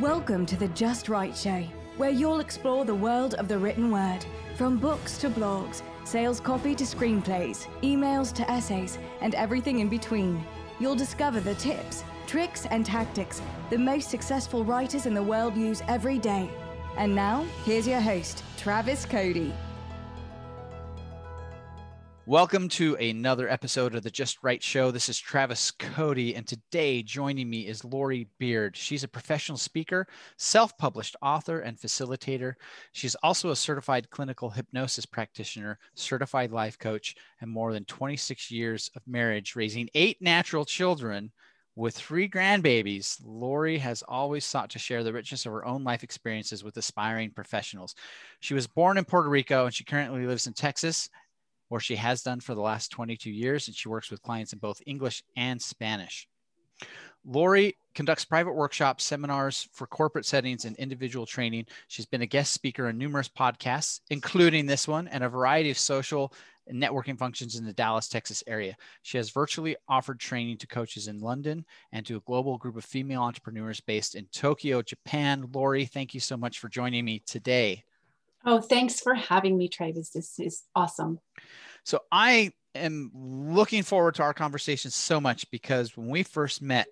Welcome to the Just Write Show, where you'll explore the world of the written word, from books to blogs, sales copy to screenplays, emails to essays, and everything in between. You'll discover the tips, tricks, and tactics the most successful writers in the world use every day. And now, here's your host, Travis Cody. Welcome to another episode of the Just Write Show. This is Travis Cody, and today joining me is Lori Beard. She's a professional speaker, self published author, and facilitator. She's also a certified clinical hypnosis practitioner, certified life coach, and more than 26 years of marriage, raising eight natural children. With three grandbabies, Lori has always sought to share the richness of her own life experiences with aspiring professionals. She was born in Puerto Rico and she currently lives in Texas or she has done for the last 22 years, and she works with clients in both English and Spanish. Lori conducts private workshops, seminars for corporate settings, and individual training. She's been a guest speaker on numerous podcasts, including this one, and a variety of social and networking functions in the Dallas, Texas area. She has virtually offered training to coaches in London and to a global group of female entrepreneurs based in Tokyo, Japan. Lori, thank you so much for joining me today. Oh, thanks for having me, Travis. This is awesome. So I am looking forward to our conversation so much because when we first met,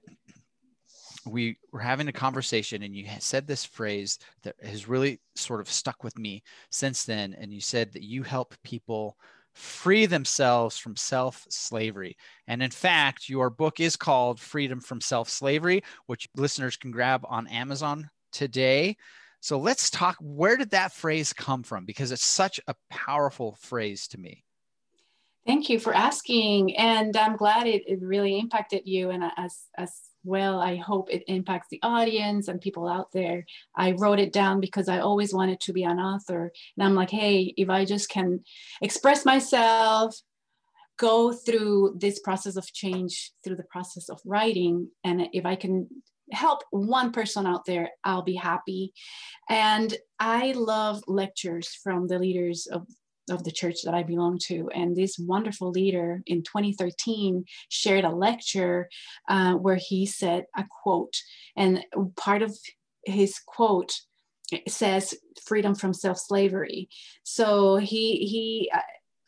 we were having a conversation and you said this phrase that has really sort of stuck with me since then. And you said that you help people free themselves from self slavery. And in fact, your book is called Freedom from Self Slavery, which listeners can grab on Amazon today. So let's talk. Where did that phrase come from? Because it's such a powerful phrase to me. Thank you for asking. And I'm glad it, it really impacted you. And as, as well, I hope it impacts the audience and people out there. I wrote it down because I always wanted to be an author. And I'm like, hey, if I just can express myself, go through this process of change through the process of writing, and if I can help one person out there, I'll be happy. And I love lectures from the leaders of of the church that I belong to. And this wonderful leader in 2013 shared a lecture uh, where he said a quote, and part of his quote says freedom from self-slavery. So he he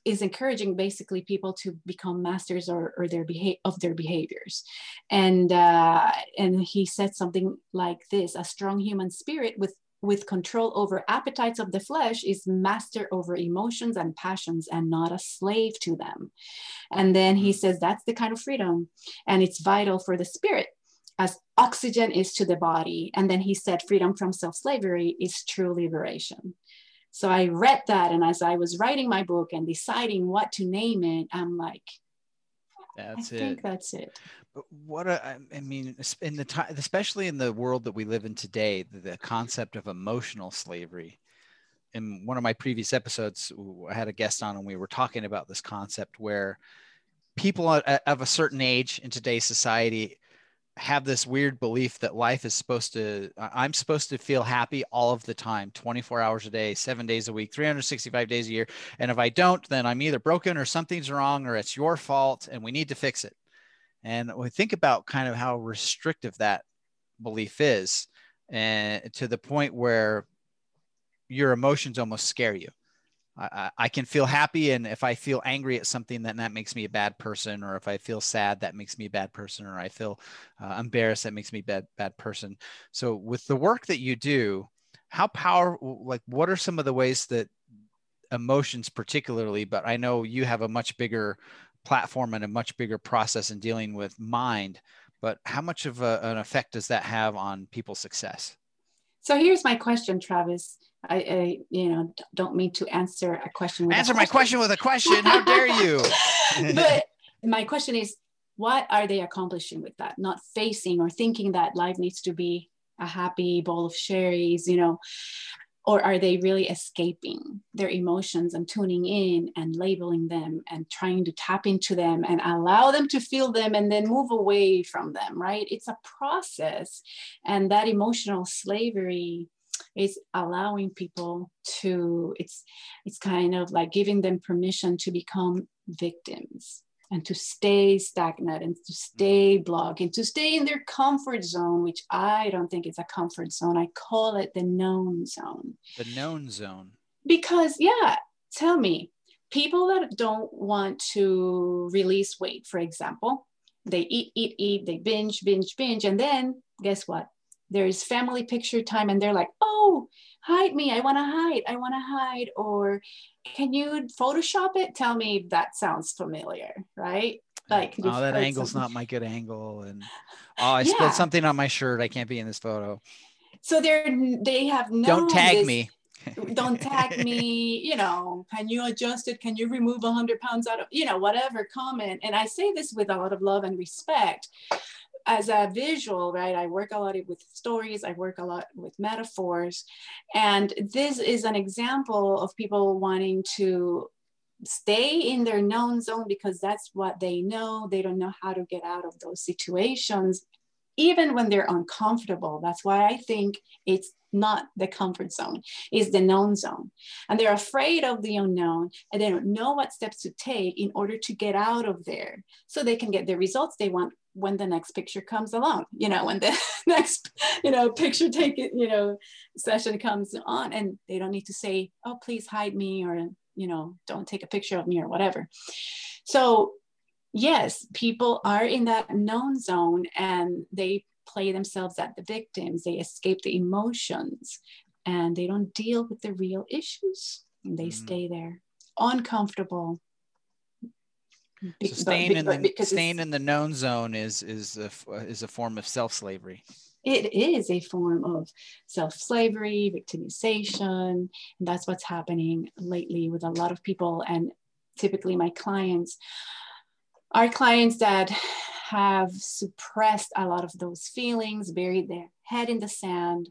is encouraging basically people to become masters or, or their beha- of their behaviors. And uh, and he said something like this a strong human spirit with with control over appetites of the flesh is master over emotions and passions and not a slave to them. And then he says that's the kind of freedom and it's vital for the spirit as oxygen is to the body. And then he said freedom from self-slavery is true liberation so I read that, and as I was writing my book and deciding what to name it, I'm like, that's I it. think that's it. But what a, I mean, in the time, especially in the world that we live in today, the, the concept of emotional slavery. In one of my previous episodes, I had a guest on, and we were talking about this concept where people of a certain age in today's society have this weird belief that life is supposed to i'm supposed to feel happy all of the time 24 hours a day seven days a week 365 days a year. And if i don't then i'm either broken or something's wrong or it's your fault and we need to fix it. And we think about kind of how restrictive that belief is and to the point where your emotions almost scare you I, I can feel happy and if i feel angry at something then that makes me a bad person or if i feel sad that makes me a bad person or i feel uh, embarrassed that makes me a bad, bad person. So with the work that you do how powerful like what are some of the ways that emotions particularly but i know you have a much bigger platform and a much bigger process in dealing with mind but how much of a, an effect does that have on people's success? So here's my question travis I, I, you know, don't mean to answer a question. answer a my question with a question. How dare you? but my question is, what are they accomplishing with that? Not facing or thinking that life needs to be a happy bowl of cherries, you know, or are they really escaping their emotions and tuning in and labeling them and trying to tap into them and allow them to feel them and then move away from them, right? It's a process. And that emotional slavery is allowing people to it's it's kind of like giving them permission to become victims and to stay stagnant and to stay mm-hmm. blocked and to stay in their comfort zone, which I don't think is a comfort zone. I call it the known zone. The known zone. Because, yeah, tell me, people that don't want to release weight, for example, they eat, eat, eat, they binge, binge, binge. And then guess what? There's family picture time and they're like, oh, hide me. I want to hide. I want to hide. Or can you Photoshop it? Tell me that sounds familiar, right? Like, oh, that angle's something. not my good angle. And oh, I yeah. spilled something on my shirt. I can't be in this photo. So they're, they have no. Don't tag this, me don't tag me you know can you adjust it can you remove 100 pounds out of you know whatever comment and i say this with a lot of love and respect as a visual right i work a lot with stories i work a lot with metaphors and this is an example of people wanting to stay in their known zone because that's what they know they don't know how to get out of those situations even when they're uncomfortable that's why i think it's not the comfort zone, is the known zone. And they're afraid of the unknown and they don't know what steps to take in order to get out of there so they can get the results they want when the next picture comes along, you know, when the next, you know, picture take it, you know, session comes on and they don't need to say, oh, please hide me or, you know, don't take a picture of me or whatever. So yes, people are in that known zone and they play themselves at the victims, they escape the emotions, and they don't deal with the real issues. They mm. stay there, uncomfortable. So staying in the staying in the known zone is is a, uh, is a form of self slavery. It is a form of self slavery, victimization, and that's what's happening lately with a lot of people. And typically, my clients are clients that have suppressed a lot of those feelings, buried their head in the sand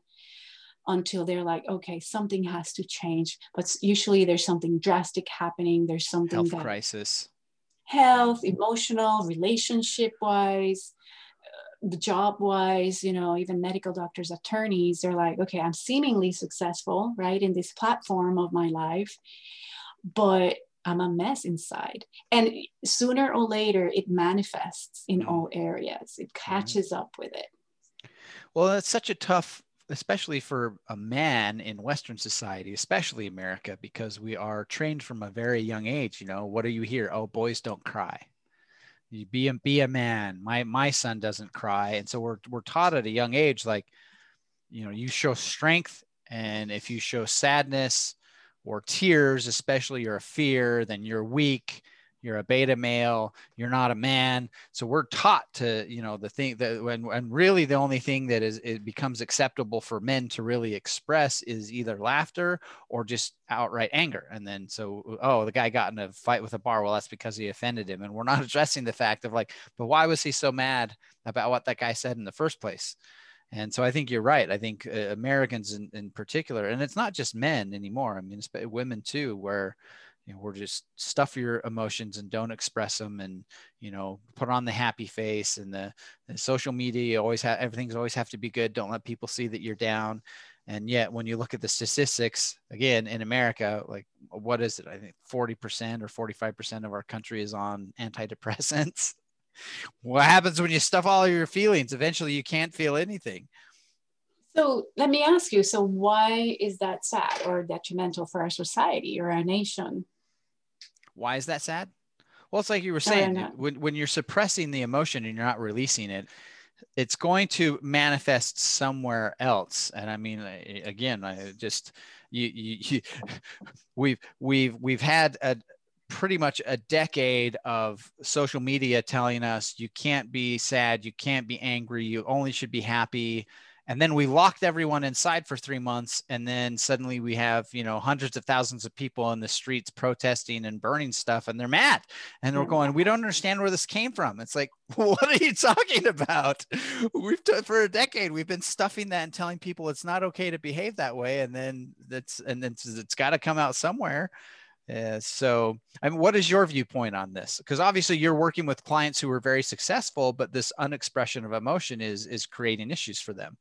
until they're like, okay, something has to change. But usually there's something drastic happening. There's something health that, crisis, health, emotional, relationship wise, the job wise, you know, even medical doctors, attorneys, they're like, okay, I'm seemingly successful, right, in this platform of my life, but I'm a mess inside. And sooner or later, it manifests in mm. all areas, it mm-hmm. catches up with it. Well, that's such a tough, especially for a man in Western society, especially America, because we are trained from a very young age. You know, what do you hear? Oh, boys don't cry. You be a, be a man. My my son doesn't cry, and so we're we're taught at a young age, like, you know, you show strength, and if you show sadness, or tears, especially you're fear, then you're weak, you're a beta male, you're not a man. So we're taught to, you know, the thing that when and really the only thing that is it becomes acceptable for men to really express is either laughter or just outright anger. And then so oh, the guy got in a fight with a bar. Well, that's because he offended him. And we're not addressing the fact of like, but why was he so mad about what that guy said in the first place? And so I think you're right. I think uh, Americans in, in particular, and it's not just men anymore. I mean, women too, where you know, we're just stuff your emotions and don't express them and you know put on the happy face and the, the social media always have everything's always have to be good don't let people see that you're down and yet when you look at the statistics again in america like what is it i think 40% or 45% of our country is on antidepressants what happens when you stuff all your feelings? Eventually, you can't feel anything. So let me ask you so, why is that sad or detrimental for our society or our nation? Why is that sad? Well, it's like you were saying, when, when you're suppressing the emotion and you're not releasing it, it's going to manifest somewhere else. And I mean, again, I just you, you, you we've we've we've had a, pretty much a decade of social media telling us you can't be sad, you can't be angry, you only should be happy. And then we locked everyone inside for three months. And then suddenly we have, you know, hundreds of thousands of people in the streets protesting and burning stuff and they're mad. And they're going, we don't understand where this came from. It's like, what are you talking about? We've, t- for a decade, we've been stuffing that and telling people it's not okay to behave that way. And then that's, and then it's, it's got to come out somewhere. Uh, so, I mean, what is your viewpoint on this? Because obviously, you're working with clients who are very successful, but this unexpression of emotion is is creating issues for them.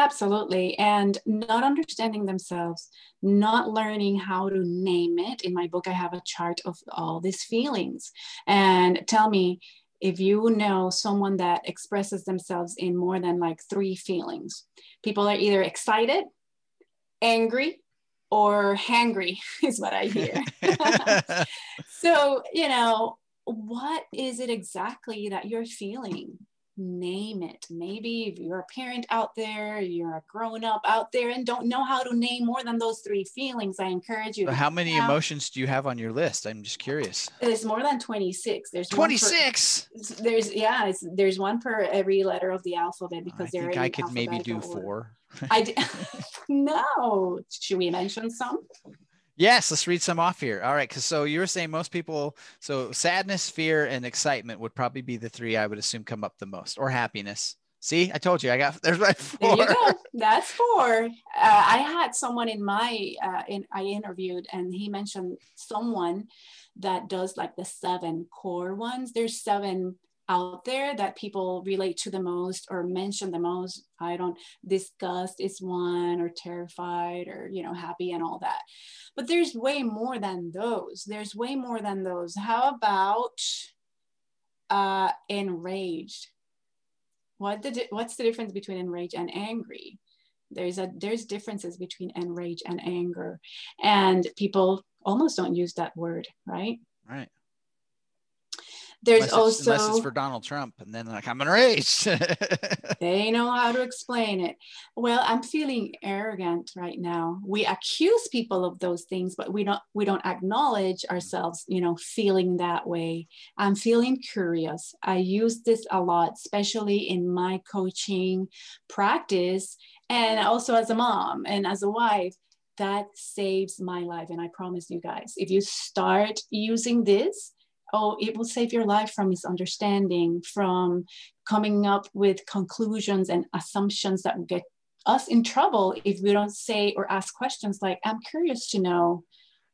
Absolutely. And not understanding themselves, not learning how to name it. In my book, I have a chart of all these feelings. And tell me if you know someone that expresses themselves in more than like three feelings. People are either excited, angry, or hangry, is what I hear. so, you know, what is it exactly that you're feeling? Name it. Maybe if you're a parent out there, you're a grown up out there and don't know how to name more than those three feelings, I encourage you. how many emotions do you have on your list? I'm just curious. There's more than 26. There's 26. Per, there's yeah, there's one per every letter of the alphabet because I think I could maybe do four. I d- no. Should we mention some? Yes, let's read some off here. All right, because so you were saying most people, so sadness, fear, and excitement would probably be the three I would assume come up the most, or happiness. See, I told you, I got there's my four. There you go. That's four. Uh, I had someone in my uh, in I interviewed, and he mentioned someone that does like the seven core ones. There's seven out there that people relate to the most or mention the most. I don't disgust is one or terrified or you know happy and all that. But there's way more than those. There's way more than those. How about uh, enraged? What the what's the difference between enraged and angry? There's a there's differences between enraged and anger, and people almost don't use that word, right? Right there's unless also unless it's for Donald Trump, and then like I'm enraged. they know how to explain it. Well, I'm feeling arrogant right now. We accuse people of those things, but we don't we don't acknowledge mm-hmm. ourselves, you know, feeling that way. I'm feeling curious. I use this a lot, especially in my coaching practice, and also as a mom and as a wife that saves my life. And I promise you guys, if you start using this, oh, it will save your life from misunderstanding, from coming up with conclusions and assumptions that will get us in trouble if we don't say or ask questions like, I'm curious to know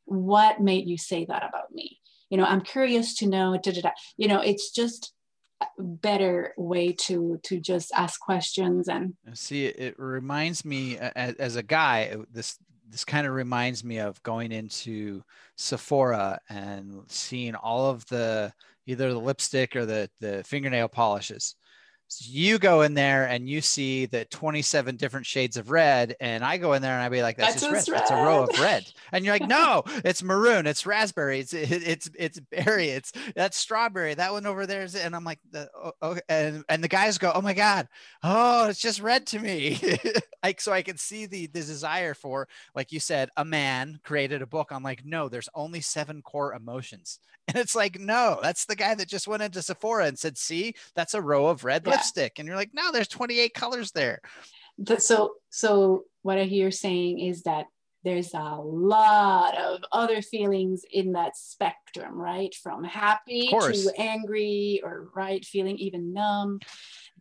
what made you say that about me. You know, I'm curious to know, da, da, da. you know, it's just a better way to to just ask questions and see it reminds me as, as a guy this this kind of reminds me of going into Sephora and seeing all of the either the lipstick or the the fingernail polishes so you go in there and you see the 27 different shades of red, and I go in there and I be like, "That's, that's just red. red. It's a row of red." And you're like, "No, it's maroon. It's raspberry. It's it, it's it's berry. It's that's strawberry. That one over there is." And I'm like, the, oh, oh, and and the guys go, "Oh my god, oh, it's just red to me." like so, I can see the the desire for, like you said, a man created a book. I'm like, no, there's only seven core emotions, and it's like, no, that's the guy that just went into Sephora and said, "See, that's a row of red." Yeah lipstick and you're like no there's 28 colors there. So so what i hear saying is that there's a lot of other feelings in that spectrum right? From happy to angry or right feeling even numb.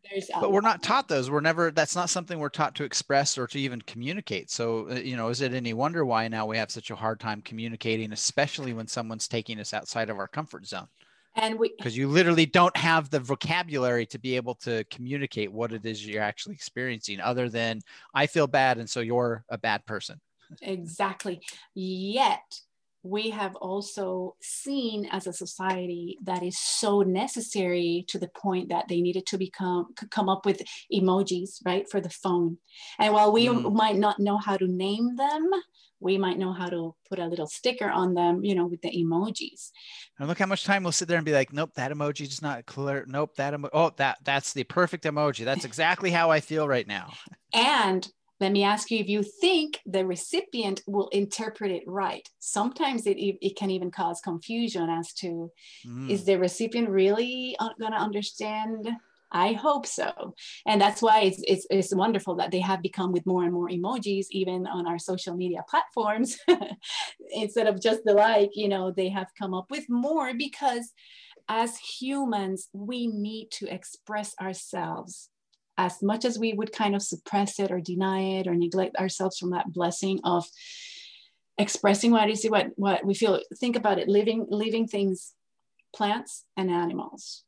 There's but we're not taught those. We're never that's not something we're taught to express or to even communicate. So uh, you know is it any wonder why now we have such a hard time communicating especially when someone's taking us outside of our comfort zone and we because you literally don't have the vocabulary to be able to communicate what it is you're actually experiencing other than i feel bad and so you're a bad person. Exactly. Yet we have also seen as a society that is so necessary to the point that they needed to become come up with emojis right for the phone and while we mm. might not know how to name them we might know how to put a little sticker on them, you know, with the emojis. And look how much time we'll sit there and be like, nope, that emoji is not clear. Nope, that emo- oh, that that's the perfect emoji. That's exactly how I feel right now. And let me ask you if you think the recipient will interpret it right. Sometimes it, it can even cause confusion as to mm. is the recipient really going to understand I hope so. And that's why it's, it's, it's, wonderful that they have become with more and more emojis, even on our social media platforms. Instead of just the like, you know, they have come up with more because as humans, we need to express ourselves as much as we would kind of suppress it or deny it or neglect ourselves from that blessing of expressing what is what what we feel think about it living living things plants and animals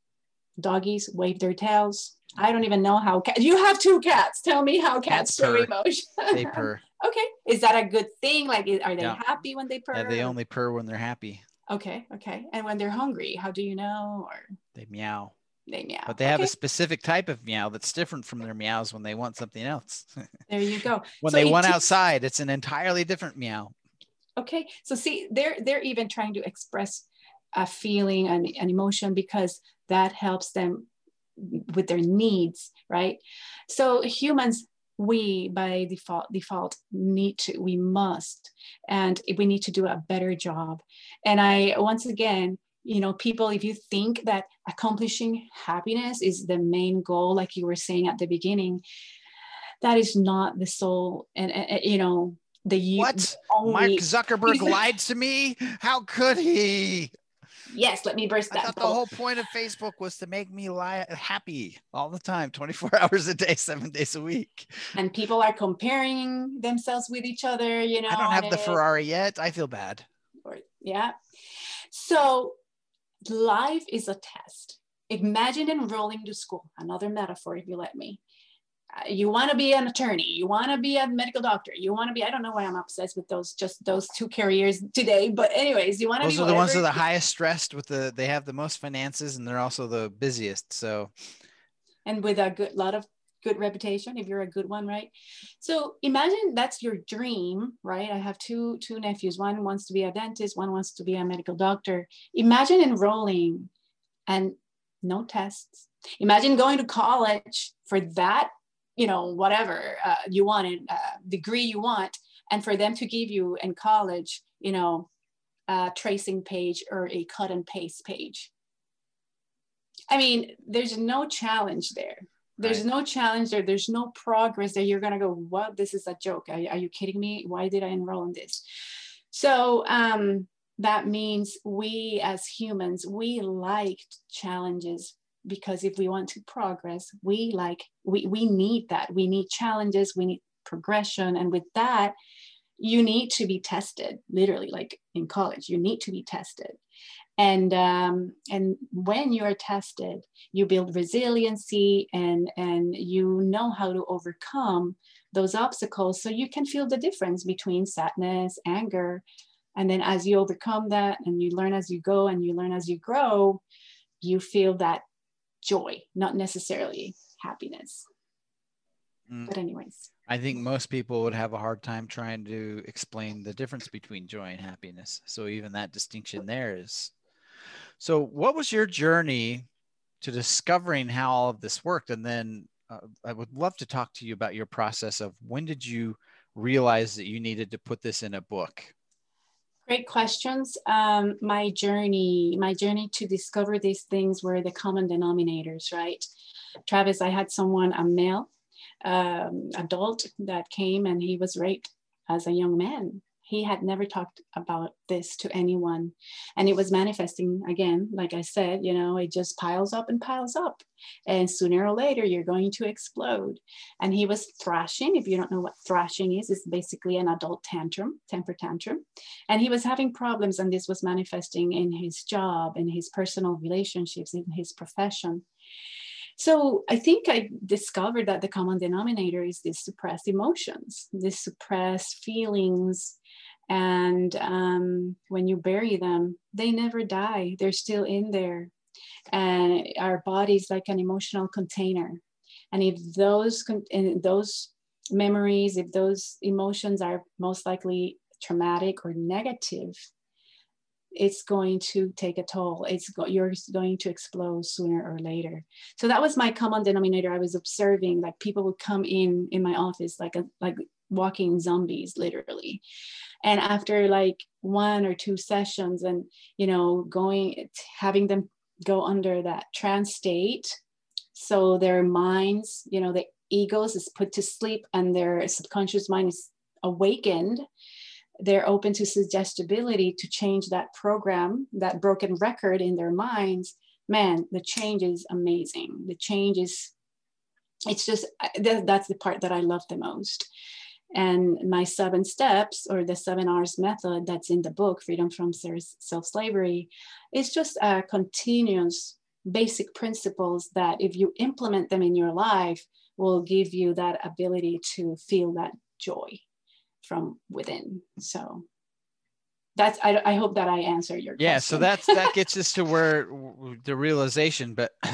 doggies wave their tails I don't even know how cats. You have two cats. Tell me how cats, Cats show emotion. They purr. okay, is that a good thing? Like, are they Yeah. happy when they purr? Yeah, they only purr when they're happy. Okay, okay. And when they're hungry, how do you know? Or They meow. They meow. But they have Okay, a specific type of meow that's different from their meows when they want something else. there you go. when So they want te- outside, it's an entirely different meow. Okay, so see, they're they're even trying to express a feeling and an emotion because that helps them with their needs, right? So humans, we by default default need to, we must, and we need to do a better job. And I once again, you know, people, if you think that accomplishing happiness is the main goal, like you were saying at the beginning, that is not the soul, and, and you know. The What? only, Mark Zuckerberg lied to me? How could he? Yes, let me burst that I thought the whole point of Facebook was to make me lie happy all the time, 24 hours a day, seven days a week. and people are comparing themselves with each other, you know. I don't have the Ferrari yet. I feel bad. yeah. So life is a test. Imagine enrolling to school, another metaphor, if you let me. Uh, you want to be an attorney, you want to be a medical doctor, you want to be, I don't know why I'm obsessed with those, just those two careers today, but anyways, you want to be Those are the ones that are the highest stressed with the, they have the most finances and they're also the busiest. So and with a good lot of good reputation if you're a good one right? So imagine that's your dream right? I have two two nephews. One wants to be a dentist one wants to be a medical doctor. Imagine enrolling and no tests. Imagine going to college for that you know whatever uh, you wanted uh, degree you want and for them to give you in college you know a tracing page or a cut and paste page. I mean, there's no challenge there. There's Right. no challenge there. There's no progress that you're gonna go, what? This is a joke. Are, are you kidding me? Why did I enroll in this? So um, that means we as humans, we like challenges because if we want to progress, we like we we need that. We need challenges. We need progression, and with that, you need to be tested. Literally, like in college, you need to be tested and um, and when you are tested you build resiliency and and you know how to overcome those obstacles so you can feel the difference between sadness anger and then as you overcome that and you learn as you go and you learn as you grow you feel that joy not necessarily happiness Mm. but anyways I think most people would have a hard time trying to explain the difference between joy and happiness. So even that distinction there is. So what was your journey to discovering how all of this worked? And then uh, I would love to talk to you about your process of when did you realize that you needed to put this in a book? Great questions. Um, my journey, my journey to discover these things were the common denominators, right? Travis, I had someone, a male um, adult that came and he was raped as a young man. He had never talked about this to anyone. And it was manifesting again, like I said, you know, it just piles up and piles up. And sooner or later, you're going to explode. And he was thrashing. If you don't know what thrashing is, it's basically an adult tantrum, temper tantrum and he was having problems and this was manifesting in his job in his personal relationships in his profession so i think i discovered that the common denominator is these suppressed emotions these suppressed feelings. And um, when you bury them they never die. They're still in there. And our body is like an emotional container. And if those and those memories if those emotions are most likely traumatic or negative it's going to take a toll. It's go- you're going to explode sooner or later. So that was my common denominator. I was observing like people would come in in my office like a like walking zombies literally. And after like one or two sessions and you know going having them go under that trance state so their minds you know the egos is put to sleep and their subconscious mind is awakened they're open to suggestibility to change that program that broken record in their minds man the change is amazing. The change is it's just that's the part that i love the most. And my seven steps or the seven R's method that's in the book, Freedom from Self Slavery, is just a continuous basic principles that if you implement them in your life will give you that ability to feel that joy from within so that's I, I hope that i answer your yeah question. so that's that gets us to where the realization but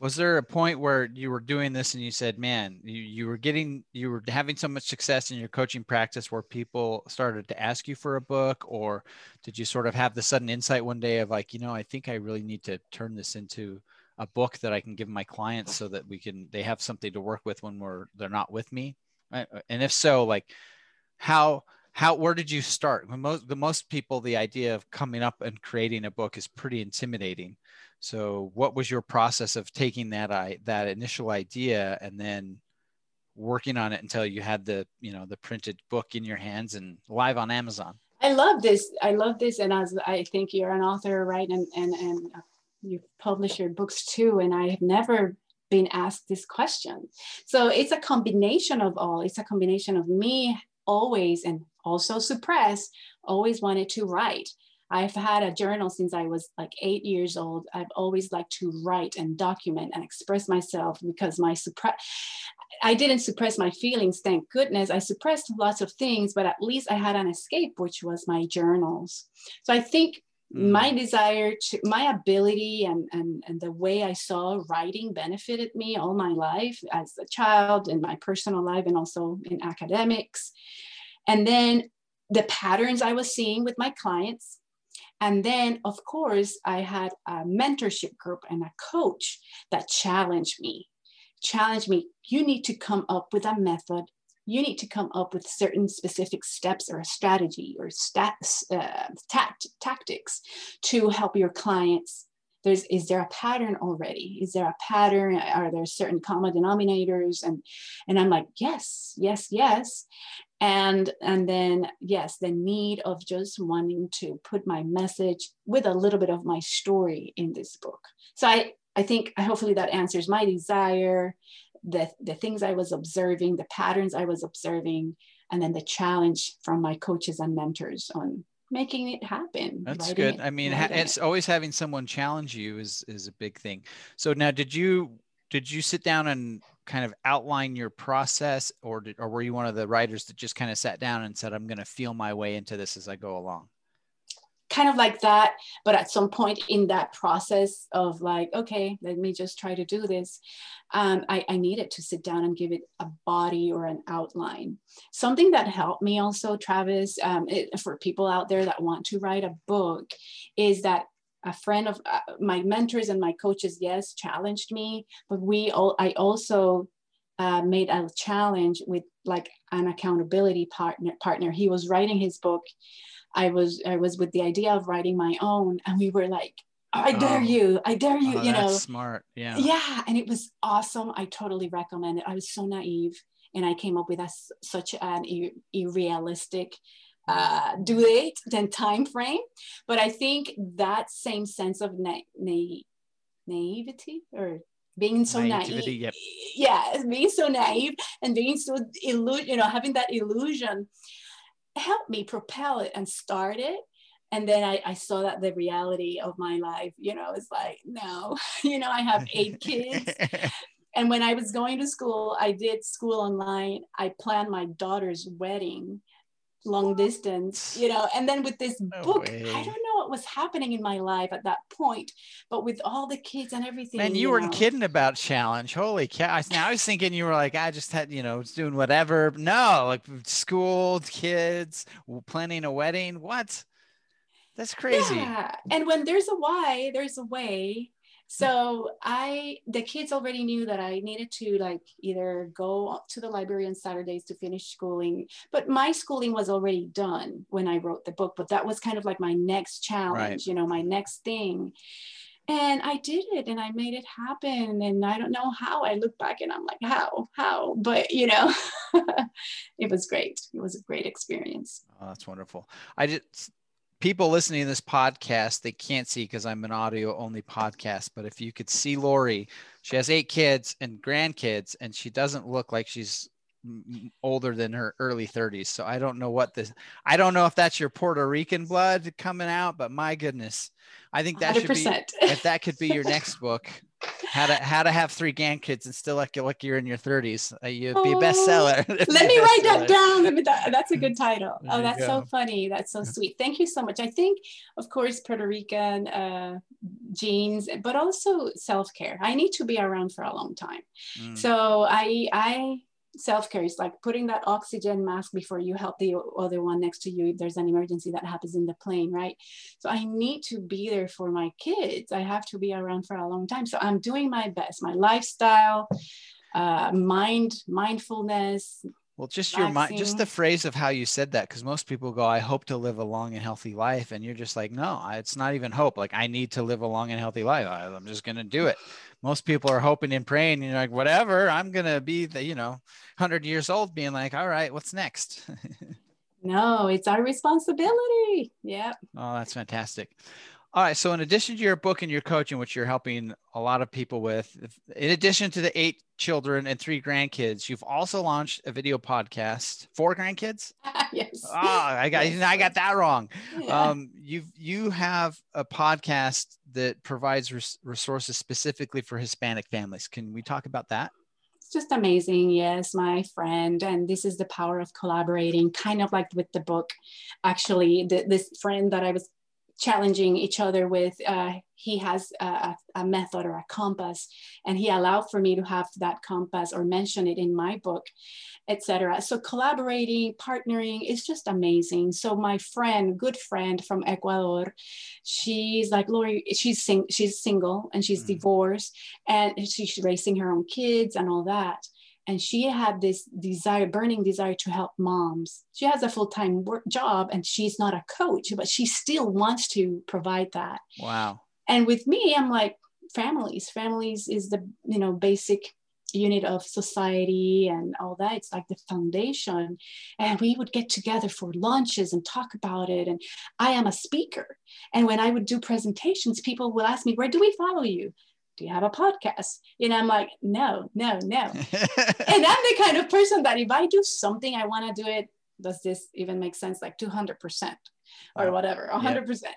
was there a point where you were doing this and you said man you, you were getting you were having so much success in your coaching practice where people started to ask you for a book or did you sort of have the sudden insight one day of like you know i think i really need to turn this into a book that i can give my clients so that we can they have something to work with when we're they're not with me right? and if so like how how where did you start? Most the most people the idea of coming up and creating a book is pretty intimidating. So what was your process of taking that i that initial idea and then working on it until you had the you know the printed book in your hands and live on amazon? I love this i love this and as i think you're an author right and and and uh, you publish your books too and i have never been asked this question. So it's a combination of all. It's a combination of me always and also suppressed, always wanted to write. I've had a journal since I was like eight years old. I've always liked to write and document and express myself because my suppress I didn't suppress my feelings, thank goodness. I suppressed lots of things, but at least I had an escape, which was my journals. So I think mm. my desire to my ability and, and and the way I saw writing benefited me all my life as a child in my personal life and also in academics. And then the patterns I was seeing with my clients. And then, of course, I had a mentorship group and a coach that challenged me. Challenged me, you need to come up with a method. You need to come up with certain specific steps or a strategy or stats, uh, tact, tactics to help your clients. There's is there a pattern already? Is there a pattern? Are there certain common denominators? And and i'm like yes yes yes. And and then yes the need of just wanting to put my message with a little bit of my story in this book. So i i think hopefully that answers my desire the the things i was observing the patterns i was observing and then the challenge from my coaches and mentors on making it happen that's good. it, i mean it's it. always having someone challenge you is is a big thing. So now did you did you sit down and kind of outline your process or did, or were you one of the writers that just kind of sat down and said i'm going to feel my way into this as i go along kind of like that but at some point in that process of like okay let me just try to do this um, I, I needed to sit down and give it a body or an outline something that helped me also travis um, it, for people out there that want to write a book is that a friend of uh, my mentors and my coaches, yes, challenged me, but we all, I also uh, made a challenge with like an accountability partner. Partner, he was writing his book. I was I was with the idea of writing my own, and we were like, I dare oh. you, I dare you, oh, you know. Smart, yeah. Yeah, and it was awesome. I totally recommend it. I was so naive, and I came up with a, such an irrealistic uh, due date than time frame. But I think that same sense of na- na- naivety or being so naive, yep. yeah, being so naive and being so illu- you know, having that illusion helped me propel it and start it. And then I, I saw that the reality of my life, you know, is like, no, you know, I have eight kids. and when I was going to school, I did school online. I planned my daughter's wedding long distance, you know. And then with this book. I don't know what was happening in my life at that point, but with all the kids and everything. Man, you, you weren't know. kidding about challenge. Holy cow. Now I was thinking you were like, I just had, you know, doing whatever. No, like school, kids, planning a wedding. What? That's crazy. Yeah. And when there's a why, there's a way so i the kids already knew that i needed to like either go to the library on saturdays to finish schooling but my schooling was already done when i wrote the book but that was kind of like my next challenge right. you know my next thing. And i did it and i made it happen and i don't know how. I look back and i'm like how? How? But you know it was great. It was a great experience. Oh, that's wonderful. I just people listening to this podcast, they can't see because I'm an audio only podcast. But if you could see Lori, she has eight kids and grandkids, and she doesn't look like she's older than her early 30s. So I don't know what this. I don't know if that's your Puerto Rican blood coming out, but my goodness, I think that 100%. should be if that could be your next book. How to how to have three grandkids and still look like you're in your 30s. Uh, you'd be a bestseller. Let me write that down. that's a good title. There oh, that's so funny. That's so sweet. Thank you so much. I think, of course, Puerto Rican uh, genes, but also self care. I need to be around for a long time. Mm. So I I self-care is like putting that oxygen mask before you help the other one next to you if there's an emergency that happens in the plane right so i need to be there for my kids i have to be around for a long time so i'm doing my best my lifestyle uh, mind mindfulness well, just your mind, just the phrase of how you said that, because most people go, "I hope to live a long and healthy life," and you're just like, "No, it's not even hope. Like, I need to live a long and healthy life. I'm just gonna do it." Most people are hoping and praying, and you're like, "Whatever, I'm gonna be the, you know, hundred years old, being like, all right, what's next?" no, it's our responsibility. Yeah. Oh, that's fantastic. All right. So, in addition to your book and your coaching, which you're helping a lot of people with, in addition to the eight children and three grandkids, you've also launched a video podcast. Four grandkids? yes. Oh, I got yes. I got that wrong. Yeah. Um, you you have a podcast that provides res- resources specifically for Hispanic families. Can we talk about that? It's just amazing. Yes, my friend, and this is the power of collaborating. Kind of like with the book, actually, the, this friend that I was challenging each other with uh, he has a, a, method or a compass and he allowed for me to have that compass or mention it in my book etc so collaborating partnering is just amazing. So my friend good friend from ecuador she's like lori she's sing- she's single and she's mm-hmm. divorced and she's raising her own kids and all that and she had this desire burning desire to help moms. She has a full-time work job and she's not a coach but she still wants to provide that. Wow. And with me i'm like families families is the you know basic unit of society and all that. It's like the foundation. And we would get together for lunches and talk about it. And i am a speaker. And when i would do presentations people will ask me where do we follow you do you have a podcast? And I'm like, no, no, no. and I'm the kind of person that if I do something, I want to do it. Does this even make sense? Like 200% or whatever, 100%. Yeah.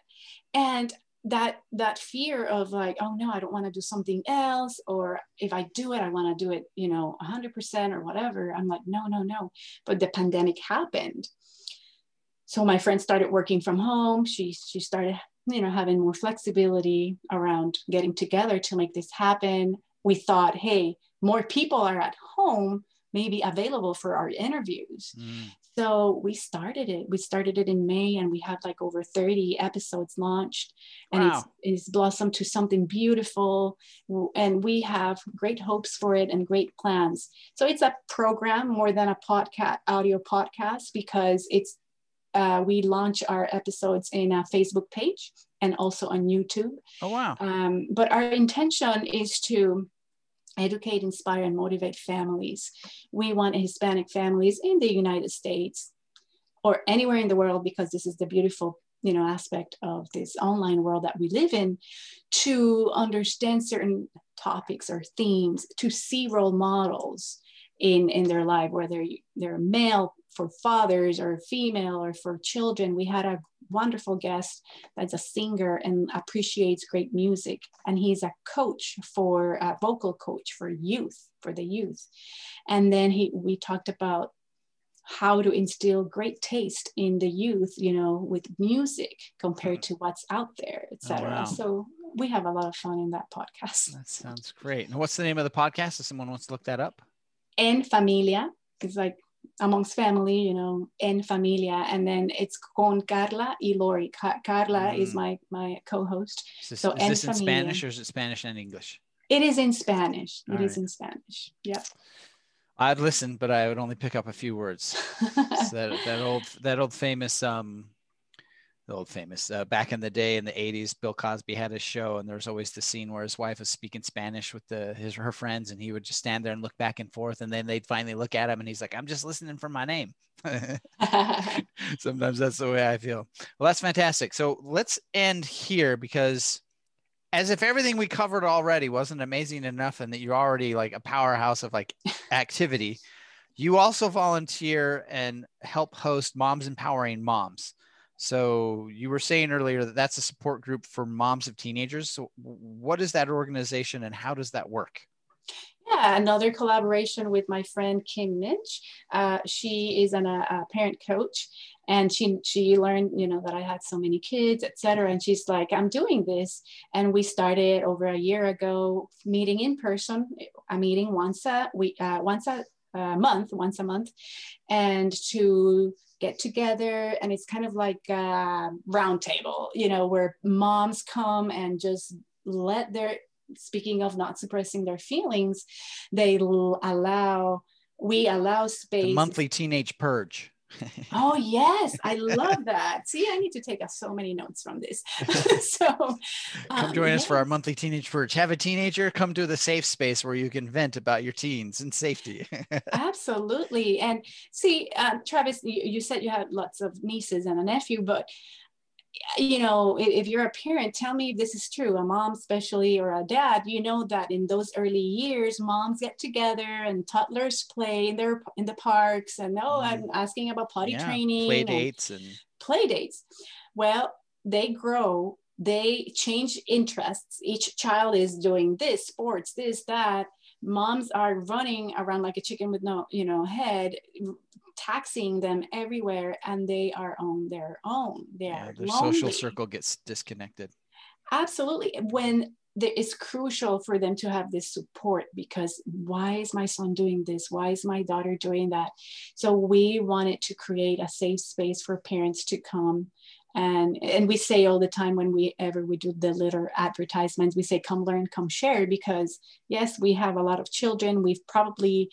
And that that fear of like oh no i don't want to do something else or if i do it i want to do it you know 100% or whatever i'm like no no no but the pandemic happened so my friend started working from home. She she started you know having more flexibility around getting together to make this happen. We thought hey more people are at home maybe available for our interviews. Mm. so we started it. We started it in may and we had like over 30 episodes launched. And wow. it's, it's blossomed to something beautiful. And we have great hopes for it and great plans. So it's a program more than a podcast audio podcast because it's uh, we launch our episodes in a Facebook page and also on YouTube. Oh, wow. Um, but our intention is to educate, inspire, and motivate families. We want Hispanic families in the United States or anywhere in the world, because this is the beautiful you know aspect of this online world that we live in to understand certain topics or themes to see role models in in their life whether they're male for fathers or female or for children. We had a wonderful guest that's a singer and appreciates great music. And he's a coach for a vocal coach for youth, for the youth. And then he we talked about how to instill great taste in the youth, you know, with music compared mm-hmm. to what's out there, etc. Oh, wow. So we have a lot of fun in that podcast. That sounds great. And what's the name of the podcast if someone wants to look that up? En Familia. It's like amongst family, you know, en familia, and then it's con Carla y Lori. Car- Carla mm. is my my co-host. Is this, so is this in Spanish or is it Spanish and English? It is in Spanish. All it right. is in Spanish. Yep. I'd listen, but I would only pick up a few words. so that that old that old famous um the old famous uh, back in the day in the 80s bill cosby had his show and there's always the scene where his wife was speaking spanish with the his her friends and he would just stand there and look back and forth and then they'd finally look at him and he's like i'm just listening for my name. Sometimes that's the way i feel. Well that's fantastic. So let's end here because as if everything we covered already wasn't amazing enough and that you're already like a powerhouse of like activity You also volunteer and help host Moms Empowering Moms. So you were saying earlier that that's a support group for moms of teenagers. So what is that organization and how does that work? Yeah, another collaboration with my friend Kim Minch. Uh, she is an, a, a parent coach and she she learned you know that i had so many kids etc and she's like i'm doing this and we started over a year ago meeting in person a meeting once a week uh, once a uh, month once a month and to get together and it's kind of like a round table you know where moms come and just let their speaking of not suppressing their feelings they allow we allow space the monthly teenage purge oh yes. I love that. See i need to take so many notes from this. So come um, join yes. us for our monthly teenage purge. Have a teenager come to the safe space where you can vent about your teens and safety. Absolutely. And see uh, travis you, you said you had lots of nieces and a nephew but you know, if you're a parent, tell me if this is true, a mom especially or a dad, you know that in those early years, moms get together and toddlers play in their in the parks and oh, mm. I'm asking about potty yeah, training. Play dates and, and play dates. Well, they grow, they change interests. Each child is doing this, sports, this, that. Moms are running around like a chicken with no, you know, head, taxing them everywhere and they are on their own. They yeah, their lonely. social circle gets disconnected. Absolutely. When it's crucial for them to have this support because why is my son doing this? Why is my daughter doing that? So we wanted to create a safe space for parents to come and and we say all the time when we ever we do the little advertisements we say come learn come share because yes we have a lot of children. We've probably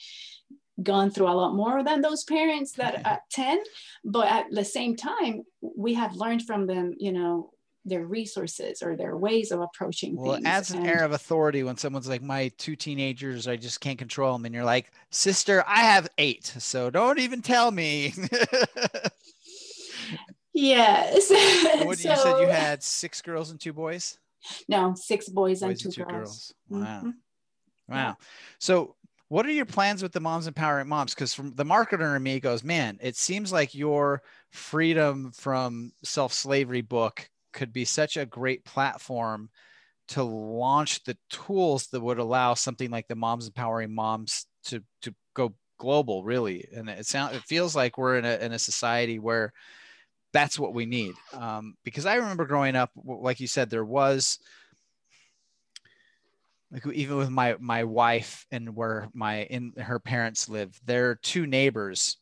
gone through a lot more than those parents that at 10 but at the same time we have learned from them you know their resources or their ways of approaching well, things. it adds an and, air of authority when someone's like, my two teenagers, I just can't control them. And you're like, sister, I have eight. So don't even tell me. yes. what so, you said you had six girls and two boys? No, six boys, boys and two, and two girls. girls. Wow. Mm-hmm. Wow. So what are your plans with the moms empowering moms? Because from the marketer in me goes man it seems like your freedom from self-slavery book could be such a great platform to launch the tools that would allow something like the moms empowering moms to to go global really. And it sounds it feels like we're in a, in a society where that's what we need. Um, because i remember growing up like you said there was like even with my my wife and where my in her parents live they're two neighbors.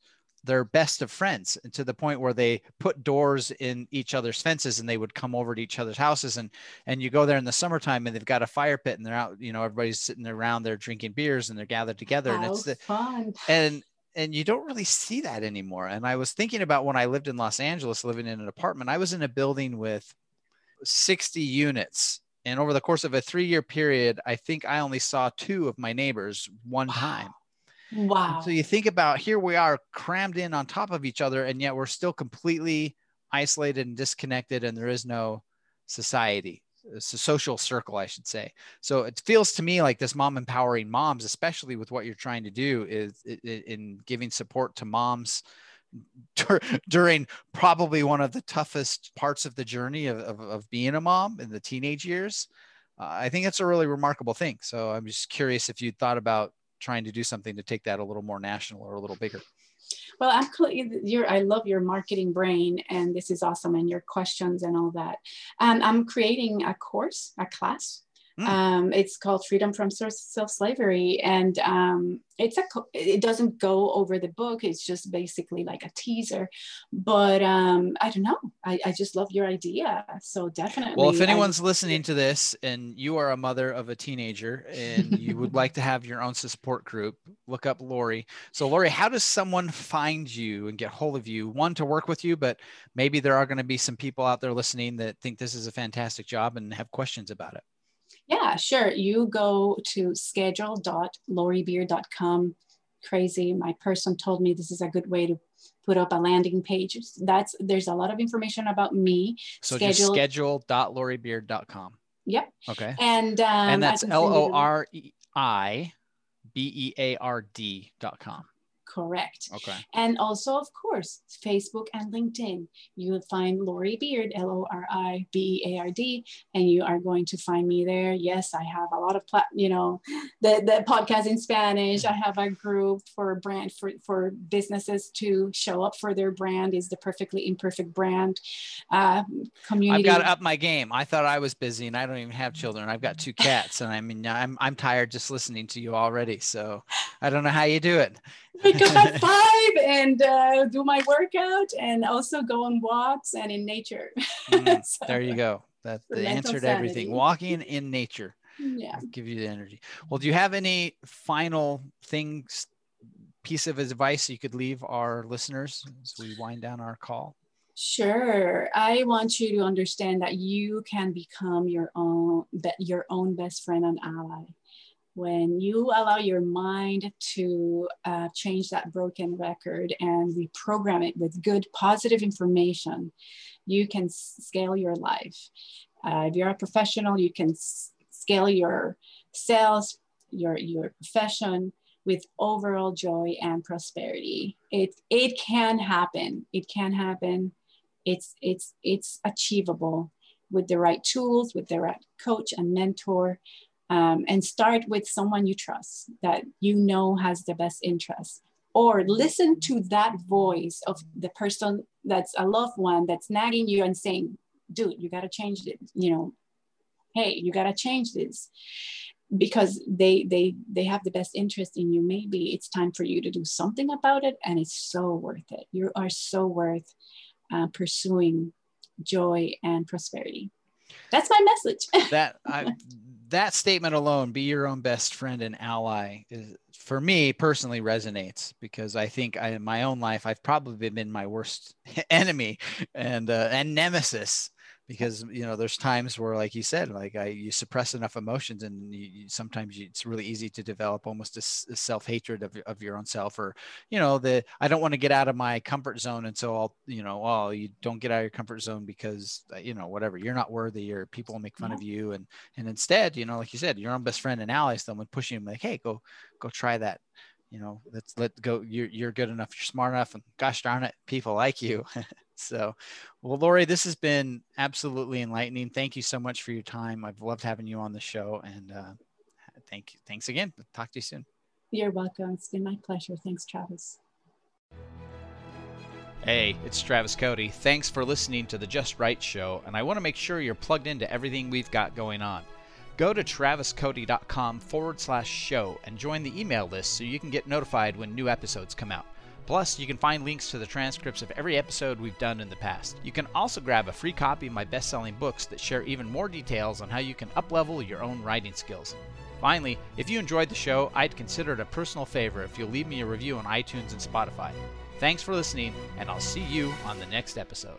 They're best of friends and to the point where they put doors in each other's fences and they would come over to each other's houses and and you go there in the summertime and they've got a fire pit and they're out you know everybody's sitting around there drinking beers and they're gathered together How and it's the fun. and and you don't really see that anymore. And i was thinking about when i lived in los angeles living in an apartment i was in a building with 60 units and over the course of a three year period, I think I only saw two of my neighbors one wow. time. Wow. And so you think about here we are crammed in on top of each other, and yet we're still completely isolated and disconnected, and there is no society. It's a social circle, I should say. So it feels to me like this mom empowering moms, especially with what you're trying to do, is in giving support to moms during probably one of the toughest parts of the journey of, of, of being a mom in the teenage years. Uh, I think that's a really remarkable thing. So I'm just curious if you thought about trying to do something to take that a little more national or a little bigger. Well, I'm you're, I love your marketing brain, and this is awesome, and your questions and all that. And I'm creating a course, a class Mm. Um, it's called Freedom from Source Self Slavery, and um, it's a it doesn't go over the book. It's just basically like a teaser. But um, I don't know. I, I just love your idea. So definitely. Well, if anyone's I, listening to this and you are a mother of a teenager and you would like to have your own support group, look up Lori. So Lori, how does someone find you and get hold of you? One to work with you, but maybe there are going to be some people out there listening that think this is a fantastic job and have questions about it. Yeah, sure. You go to schedule.loribeard.com. Crazy. My person told me this is a good way to put up a landing page. That's there's a lot of information about me. So schedule. just schedule.loribeard.com. Yep. Okay. And um, and that's L O R E I B E A R D dot com. Correct. Okay. And also, of course, Facebook and LinkedIn. You'll find Lori Beard, L O R I B E A R D, and you are going to find me there. Yes, I have a lot of, plat- you know, the, the podcast in Spanish. I have a group for brand for, for businesses to show up for their brand is the perfectly imperfect brand uh, community. I've got to up my game. I thought I was busy and I don't even have children. I've got two cats and I mean, I'm, I'm tired just listening to you already. So I don't know how you do it. wake up at five and uh, do my workout and also go on walks and in nature. Mm, So, there you go. That for the mental answer everything. Walking in nature Yeah. give you the energy. Well, do you have any final things, piece of advice you could leave our listeners as we wind down our call? Sure. I want you to understand that you can become your own your own best friend and ally. When you allow your mind to uh, change that broken record and reprogram it with good, positive information, you can scale your life. Uh, if you're a professional, you can scale your sales, your your profession with overall joy and prosperity. It it can happen. It can happen it's it's it's achievable with the right tools with the right coach and mentor um, and start with someone you trust that you know has the best interest or listen to that voice of the person that's a loved one that's nagging you and saying dude you got to change it you know hey you got to change this because they they they have the best interest in you maybe it's time for you to do something about it and it's so worth it you are so worth uh, pursuing joy and prosperity. That's my message. that I, that statement alone be your own best friend and ally is for me personally resonates because i think I, in my own life i've probably been my worst enemy and uh, and nemesis because you know there's times where like you said like i you suppress enough emotions and you, you, sometimes you, it's really easy to develop almost a self-hatred of, of your own self or you know the i don't want to get out of my comfort zone and so i'll you know oh you don't get out of your comfort zone because uh, you know whatever you're not worthy or people will make fun of you and and instead you know like you said your own best friend and ally someone pushing them like hey go go try that you know let's let go you're, you're good enough you're smart enough and gosh darn it people like you so well lori this has been absolutely enlightening thank you so much for your time i've loved having you on the show and uh, thank you thanks again talk to you soon You're welcome. It's been my pleasure. Thanks, Travis. Hey, it's Travis Cody. Thanks for listening to the Just Write Show, and I want to make sure you're plugged into everything we've got going on. Go to traviscody.com forward slash show and join the email list so you can get notified when new episodes come out. Plus, you can find links to the transcripts of every episode we've done in the past. You can also grab a free copy of my best selling books that share even more details on how you can uplevel your own writing skills. Finally, if you enjoyed the show, I'd consider it a personal favor if you'll leave me a review on iTunes and Spotify. Thanks for listening, and I'll see you on the next episode.